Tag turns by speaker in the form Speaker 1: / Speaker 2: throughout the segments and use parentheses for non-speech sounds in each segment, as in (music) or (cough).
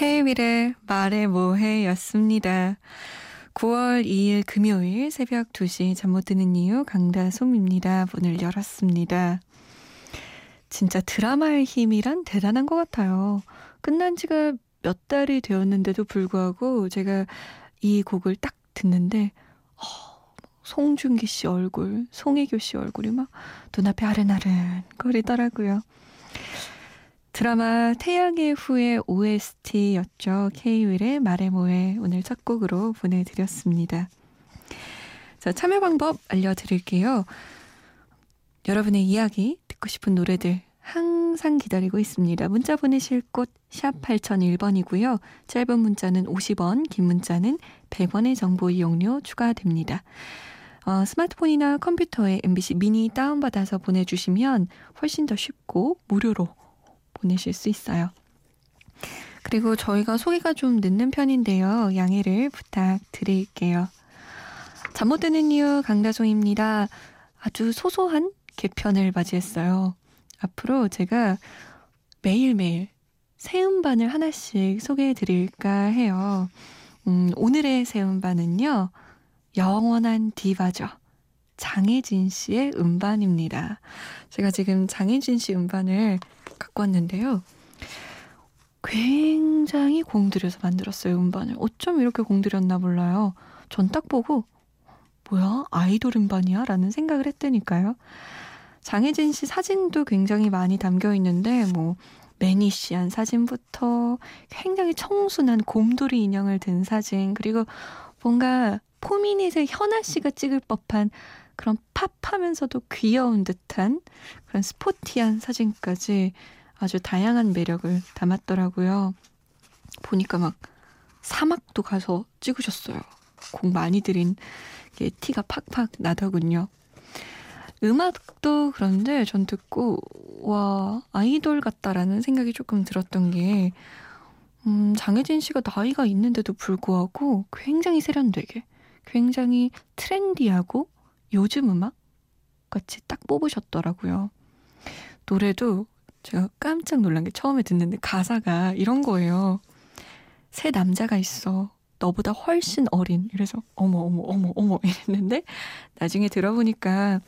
Speaker 1: 케이윌의 말해 뭐해 였습니다. 9월 2일 금요일 새벽 2시 잠 못 드는 이유 강다솜입니다. 문을 열었습니다. 진짜 드라마의 힘이란 대단한 것 같아요. 끝난 지가 몇 달이 되었는데도 불구하고 제가 이 곡을 딱 듣는데 어, 송중기 씨 얼굴, 송혜교 씨 얼굴이 막 눈앞에 아른아른 거리더라고요. 드라마 태양의 후예 OST였죠. 말해 뭐해 오늘 첫 곡으로 보내드렸습니다. 자, 참여 방법 알려드릴게요. 여러분의 이야기, 듣고 싶은 노래들 항상 기다리고 있습니다. 문자 보내실 곳 샵 8001번이고요. 짧은 문자는 50원, 긴 문자는 100원의 정보 이용료 추가됩니다. 어, 스마트폰이나 컴퓨터에 MBC 미니 다운받아서 보내주시면 훨씬 더 쉽고 무료로 보내실 수 있어요. 그리고 저희가 소개가 좀 늦는 편인데요. 양해를 부탁드릴게요. 잠 못 드는 이유 강다송입니다. 아주 소소한 개편을 맞이했어요. 앞으로 제가 매일매일 새 음반을 하나씩 소개해 드릴까 해요. 음, 오늘의 새 음반은요. 영원한 디바죠. 장혜진 씨의 음반입니다. 제가 지금 장혜진 씨 음반을 갖고 왔는데요. 굉장히 공들여서 만들었어요, 음반을. 어쩜 이렇게 공들였나 몰라요. 전 딱 보고, 뭐야? 아이돌 음반이야? 라는 생각을 했다니까요. 장혜진 씨 사진도 굉장히 많이 담겨 있는데, 뭐, 매니시한 사진부터 굉장히 청순한 곰돌이 인형을 든 사진, 그리고 뭔가 포미닛의 현아 씨가 찍을 법한 그런 팝하면서도 귀여운 듯한 그런 스포티한 사진까지 아주 다양한 매력을 담았더라고요. 보니까 막 사막도 가서 찍으셨어요. 공 많이 들인 게 티가 팍팍 나더군요. 음악도 그런데 전 듣고 와 아이돌 같다라는 생각이 조금 들었던 게 음, 장혜진 씨가 나이가 있는데도 불구하고 굉장히 세련되게 굉장히 트렌디하고 요즘 음악 같이 딱 뽑으셨더라고요. 노래도 제가 깜짝 놀란 게 처음에 듣는데 가사가 이런 거예요. 새 남자가 있어. 너보다 훨씬 어린. 이래서 어머 어머 어머 어머 (laughs) 이랬는데 나중에 들어보니까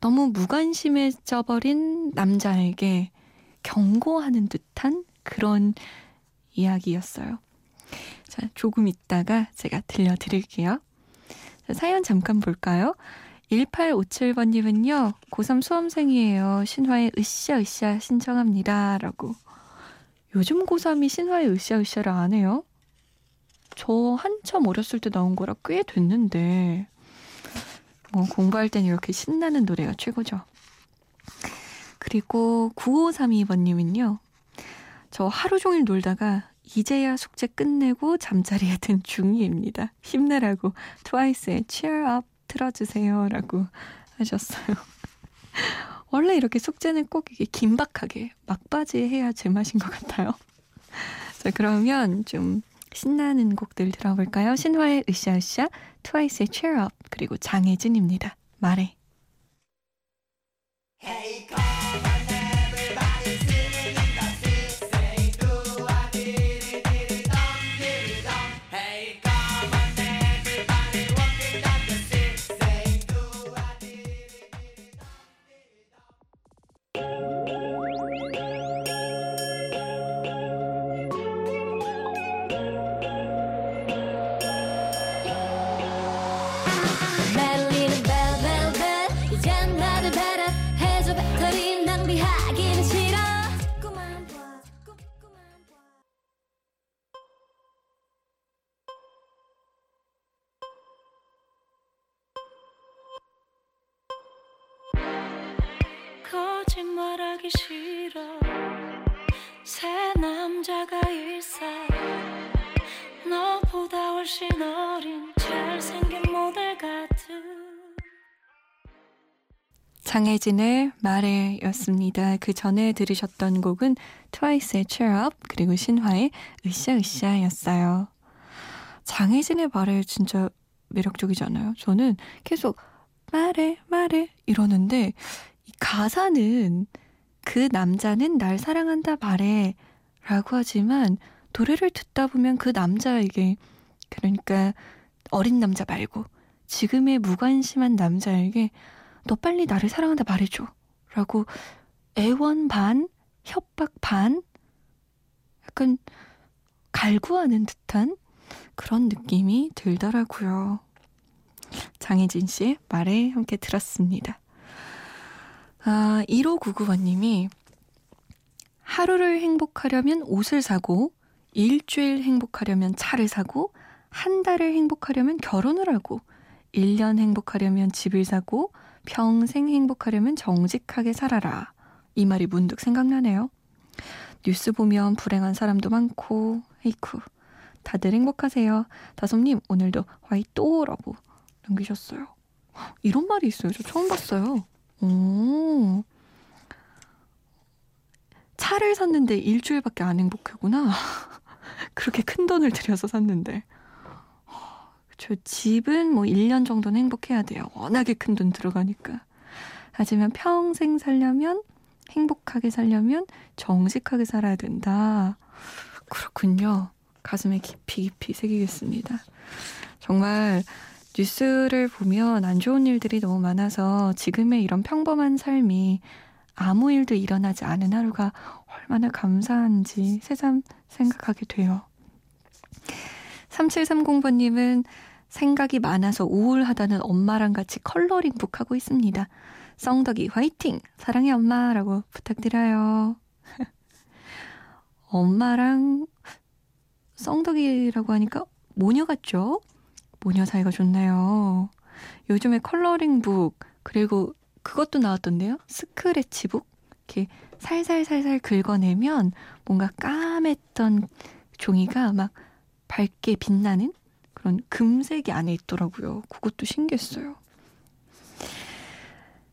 Speaker 1: 너무 무관심해져 버린 남자에게 경고하는 듯한 그런 이야기였어요. 자, 조금 있다가 제가 들려드릴게요. 자, 사연 잠깐 볼까요? 1857번님은요, 고3 수험생이에요. 신화의 으쌰으쌰 신청합니다. 라고. 요즘 고3이 신화의 으쌰으쌰를 안 해요? 저 한참 어렸을 때 나온 거라 꽤 됐는데, 뭐 공부할 땐 이렇게 신나는 노래가 최고죠. 그리고 9532번님은요, 저 하루 종일 놀다가 이제야 숙제 끝내고 잠자리에 든 중이입니다. 힘내라고 트와이스의 Cheer Up 틀어주세요. 라고 하셨어요. 원래 이렇게 숙제는 꼭 이게 긴박하게 막바지 해야 제맛인 것 같아요. 자, 그러면 좀 신나는 곡들 들어볼까요? 신화의 으쌰으쌰, 트와이스의 Cheer Up, 그리고 장혜진입니다. 말해. Hey,
Speaker 2: 거짓말하기 싫어 새 남자가 일사 너보다 훨씬 어린 잘생긴 모델 같은
Speaker 1: 장혜진의 말해였습니다. 그 전에 들으셨던 곡은 트와이스의 Cheer Up 그리고 신화의 으쌰으쌰였어요. 장혜진의 말해 진짜 매력적이잖아요. 저는 계속 말해 말해 이러는데 이 가사는 그 남자는 날 사랑한다 말해 라고 하지만 노래를 듣다 보면 그 남자에게 그러니까 어린 남자 말고 지금의 무관심한 남자에게 너 빨리 나를 사랑한다 말해줘. 라고 애원 반, 협박 반, 약간 갈구하는 듯한 그런 느낌이 들더라고요. 장혜진 씨의 말에 함께 들었습니다. 아, 1599번님이 하루를 행복하려면 옷을 사고, 일주일 행복하려면 차를 사고, 한 달을 행복하려면 결혼을 하고, 1년 행복하려면 집을 사고, 평생 행복하려면 정직하게 살아라. 이 말이 문득 생각나네요. 뉴스 보면 불행한 사람도 많고, 에이쿠. 다들 행복하세요. 다솜님, 오늘도 화이또라고 남기셨어요. 이런 말이 있어요. 저 처음 봤어요. 오. 차를 샀는데 일주일밖에 안 행복하구나. (laughs) 그렇게 큰 돈을 들여서 샀는데. 저 집은 뭐 1년 정도는 행복해야 돼요. 워낙에 큰 돈 들어가니까. 하지만 평생 살려면, 행복하게 살려면 정직하게 살아야 된다. 그렇군요. 가슴에 깊이 깊이 새기겠습니다. 정말 뉴스를 보면 안 좋은 일들이 너무 많아서 지금의 이런 평범한 삶이 아무 일도 일어나지 않은 하루가 얼마나 감사한지 새삼 생각하게 돼요. 3730번님은 생각이 많아서 우울하다는 엄마랑 같이 컬러링북 하고 있습니다. 썽덕이 화이팅! 사랑해 엄마라고 부탁드려요. (laughs) 엄마랑 썽덕이라고 하니까 모녀 같죠? 모녀 사이가 좋네요. 요즘에 컬러링북 그리고 그것도 나왔던데요. 스크래치북 이렇게 살살살살 긁어내면 뭔가 까맸던 종이가 막 밝게 빛나는 그런 금색이 안에 있더라고요. 그것도 신기했어요.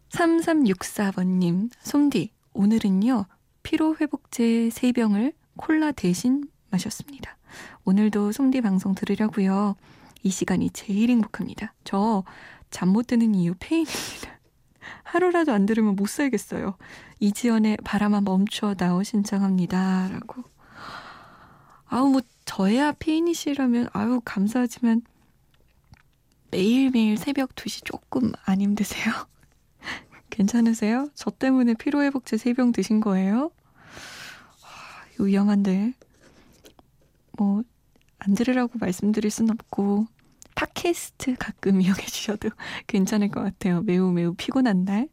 Speaker 1: 3364번님, 솜디, 오늘은요, 피로회복제 3병을 콜라 대신 마셨습니다. 오늘도 솜디 방송 들으려고요. 이 시간이 제일 행복합니다. 저 잠 못 드는 이유 페인입니다. (laughs) 하루라도 안 들으면 못 살겠어요. 이지연의 바람아 멈춰 나오 신청합니다. 라고. 아우, 뭐, 저야 페인이시라면, 아유, 감사하지만, 매일매일 새벽 2시 조금 안 힘드세요? (laughs) 괜찮으세요? 저 때문에 피로회복제 3병 드신 거예요? 위험한데. 뭐, 안 들으라고 말씀드릴 순 없고, 팟캐스트 가끔 이용해 주셔도 (laughs) 괜찮을 것 같아요. 매우 매우 피곤한 날.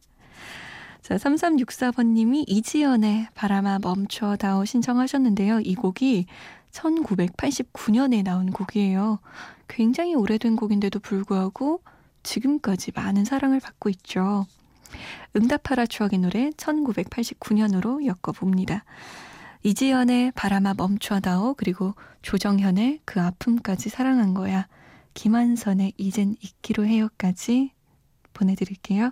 Speaker 1: 자, 3364번님이 이지연의 바람아 멈춰다오 신청하셨는데요. 이 곡이 1989년에 나온 곡이에요. 굉장히 오래된 곡인데도 불구하고 지금까지 많은 사랑을 받고 있죠. 응답하라 추억의 노래 1989년으로 엮어봅니다. 이지연의 바람아 멈춰다오 그리고 조정현의 그 아픔까지 사랑한 거야. 김한선의 이젠 잊기로 해요까지 보내드릴게요.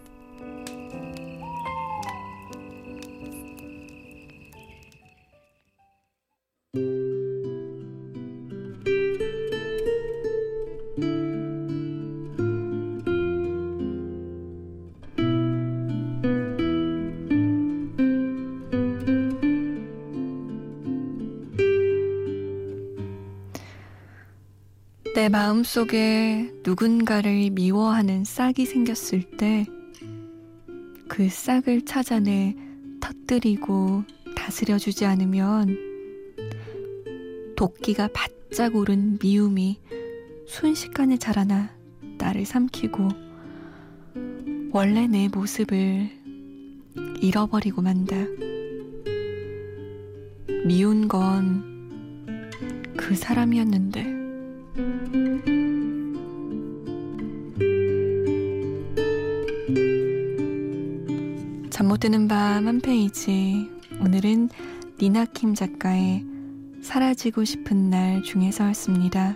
Speaker 1: 내 마음 속에 누군가를 미워하는 싹이 생겼을 때 그 싹을 찾아내 터뜨리고 다스려주지 않으면 도끼가 바짝 오른 미움이 순식간에 자라나 나를 삼키고 원래 내 모습을 잃어버리고 만다. 미운 건 그 사람이었는데. 잠 못 드는 밤 한 페이지. 오늘은 니나킴 작가의 사라지고 싶은 날 중에서였습니다.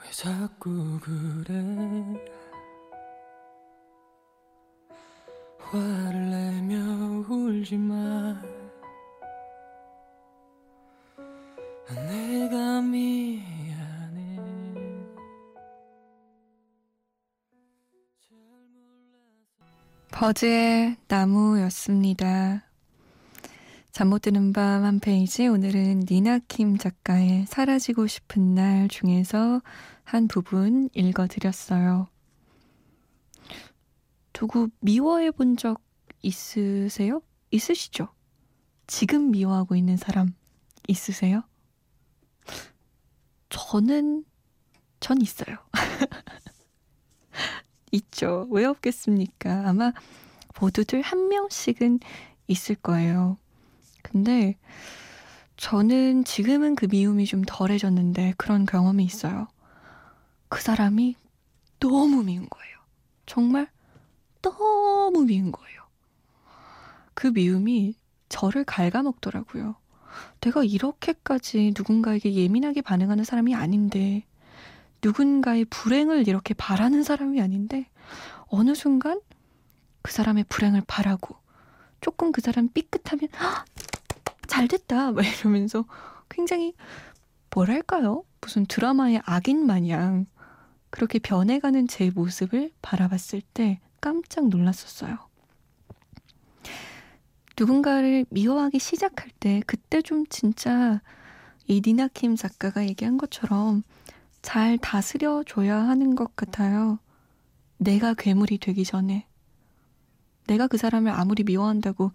Speaker 3: 왜 자꾸 그래 화를 내며 울지 마 내가 미안해
Speaker 1: 버즈의 나무였습니다. 잠 못 드는 밤 한 페이지 오늘은 니나킴 작가의 사라지고 싶은 날 중에서 한 부분 읽어드렸어요. 누구 미워해 본 적 있으세요? 있으시죠? 지금 미워하고 있는 사람 있으세요? 저는 전 있어요. (laughs) 있죠. 왜 없겠습니까? 아마 모두들 한 명씩은 있을 거예요. 근데 저는 지금은 그 미움이 좀 덜해졌는데 그런 경험이 있어요. 그 사람이 너무 미운 거예요. 정말 너무 미운 거예요. 그 미움이 저를 갉아먹더라고요. 내가 이렇게까지 누군가에게 예민하게 반응하는 사람이 아닌데, 누군가의 불행을 이렇게 바라는 사람이 아닌데, 어느 순간 그 사람의 불행을 바라고, 조금 그 사람 삐끗하면, 잘 됐다! 막 이러면서 굉장히, 뭐랄까요? 무슨 드라마의 악인 마냥 그렇게 변해가는 제 모습을 바라봤을 때 깜짝 놀랐었어요. 누군가를 미워하기 시작할 때 그때 좀 진짜 이 니나킴 작가가 얘기한 것처럼 잘 다스려 줘야 하는 것 같아요. 내가 괴물이 되기 전에. 내가 그 사람을 아무리 미워한다고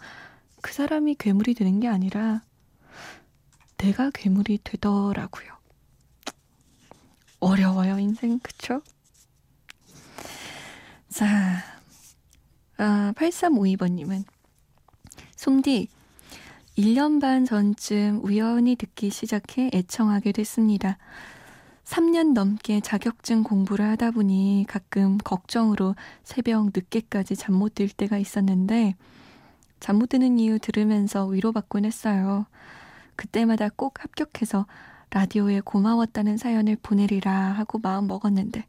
Speaker 1: 그 사람이 괴물이 되는 게 아니라 내가 괴물이 되더라고요. 어려워요, 인생. 그쵸? 자, 아, 8352번님은 솜디 1년 반 전쯤 우연히 듣기 시작해 애청하게 됐습니다. 3년 넘게 자격증 공부를 하다 보니 가끔 걱정으로 새벽 늦게까지 잠 못 들 때가 있었는데 잠 못 드는 이유 들으면서 위로받곤 했어요. 그때마다 꼭 합격해서 라디오에 고마웠다는 사연을 보내리라 하고 마음 먹었는데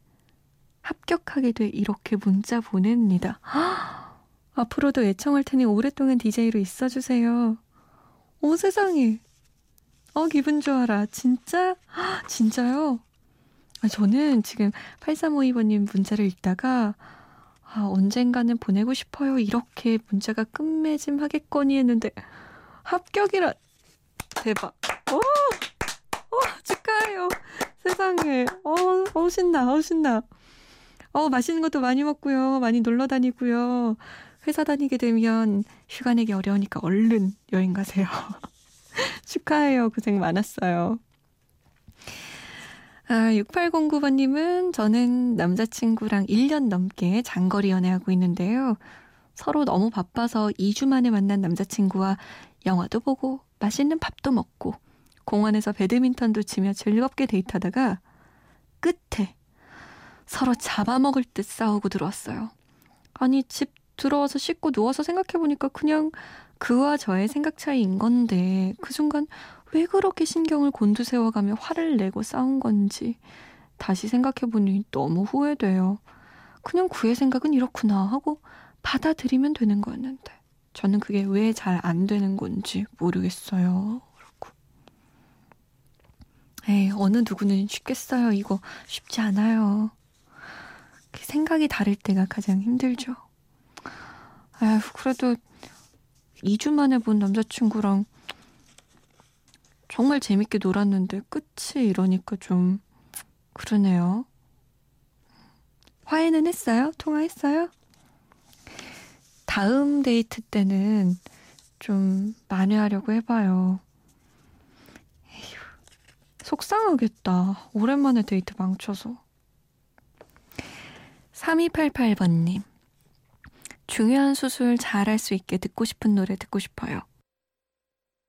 Speaker 1: 합격하게 돼 이렇게 문자 보냅니다. 앞으로도 애청할 테니 오랫동안 DJ로 있어주세요. 오 세상에. 어 기분 좋아라. 진짜? 진짜요? 아, 저는 지금 8352번님 문자를 읽다가 아, 언젠가는 보내고 싶어요. 이렇게 문자가 끝맺음 하겠거니 했는데 합격이라 대박. 오! 어, 축하해요. 세상에. 어, 어, 신나, 어, 신나. 어, 맛있는 것도 많이 먹고요. 많이 놀러 다니고요. 회사 다니게 되면 휴가 내기 어려우니까 얼른 여행 가세요. (laughs) 축하해요. 고생 많았어요. 아, 6809번님은 저는 남자친구랑 1년 넘게 장거리 연애하고 있는데요. 서로 너무 바빠서 2주 만에 만난 남자친구와 영화도 보고 맛있는 밥도 먹고 공원에서 배드민턴도 치며 즐겁게 데이트하다가 끝에 서로 잡아먹을 듯 싸우고 들어왔어요. 아니, 집 들어와서 씻고 누워서 생각해보니까 그냥 그와 저의 생각 차이인 건데, 그 순간 왜 그렇게 신경을 곤두세워가며 화를 내고 싸운 건지, 다시 생각해보니 너무 후회돼요. 그냥 그의 생각은 이렇구나 하고 받아들이면 되는 거였는데, 저는 그게 왜 잘 안 되는 건지 모르겠어요. 에이, 어느 누구는 쉽겠어요. 이거 쉽지 않아요. 생각이 다를 때가 가장 힘들죠. 아휴, 그래도 2주 만에 본 남자친구랑 정말 재밌게 놀았는데 끝이 이러니까 좀 그러네요. 화해는 했어요? 통화했어요? 다음 데이트 때는 좀 만회하려고 해봐요. 에휴, 속상하겠다. 오랜만에 데이트 망쳐서. 3288번님. 중요한 수술 잘할 수 있게 듣고 싶은 노래 듣고 싶어요.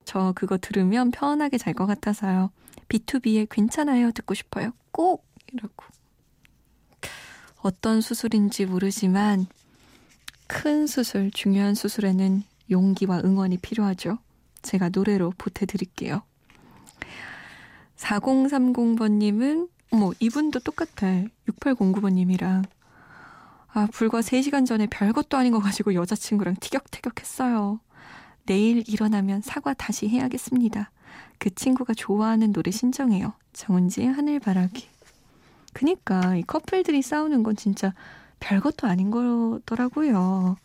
Speaker 1: 저 그거 들으면 편하게 잘 것 같아서요. B2B의 괜찮아요 듣고 싶어요. 꼭! 이라고. 어떤 수술인지 모르지만 큰 수술, 중요한 수술에는 용기와 응원이 필요하죠. 제가 노래로 보태드릴게요. 4030번님은, 어머, 이분도 똑같아. 6809번님이랑. 아, 불과 3시간 전에 별것도 아닌 거 가지고 여자친구랑 티격태격 했어요. 내일 일어나면 사과 다시 해야겠습니다. 그 친구가 좋아하는 노래 신청해요. 정은지의 하늘바라기. 그니까 이 커플들이 싸우는 건 진짜 별것도 아닌 거더라고요.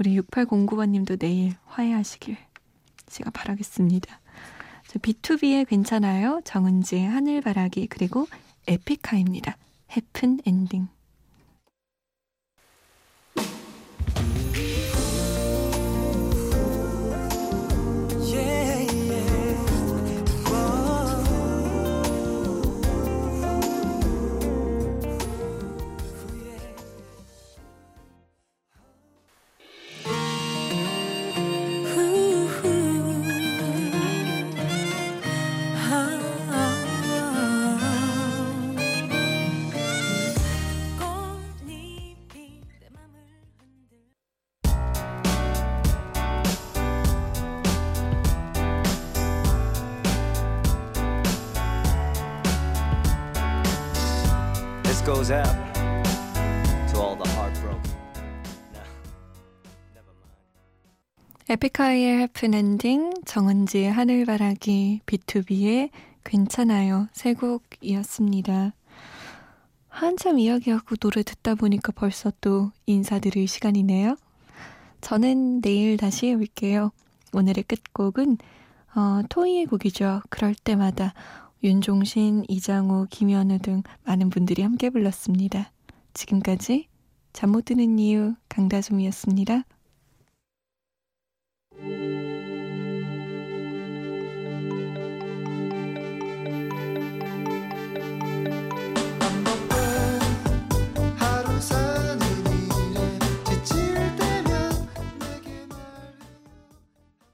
Speaker 1: 우리 6809번님도 내일 화해하시길 제가 바라겠습니다. B2B의 괜찮아요. 정은지의 하늘바라기 그리고 에픽하입니다. 해픈 엔딩.
Speaker 4: Goes out to all the heartbroken. No, never mind.
Speaker 1: 에픽하이의 해픈엔딩, 정은지의 하늘바라기, B2B의 괜찮아요 세 곡이었습니다. 한참 이야기하고 노래 듣다 보니까 벌써 또 인사드릴 시간이네요. 저는 내일 다시 올게요. 오늘의 끝곡은 어, 토이의 곡이죠. 그럴 때마다 윤종신, 이장우, 김현우 등 많은 분들이 함께 불렀습니다. 지금까지 잠 못 드는 이유 강다솜이었습니다.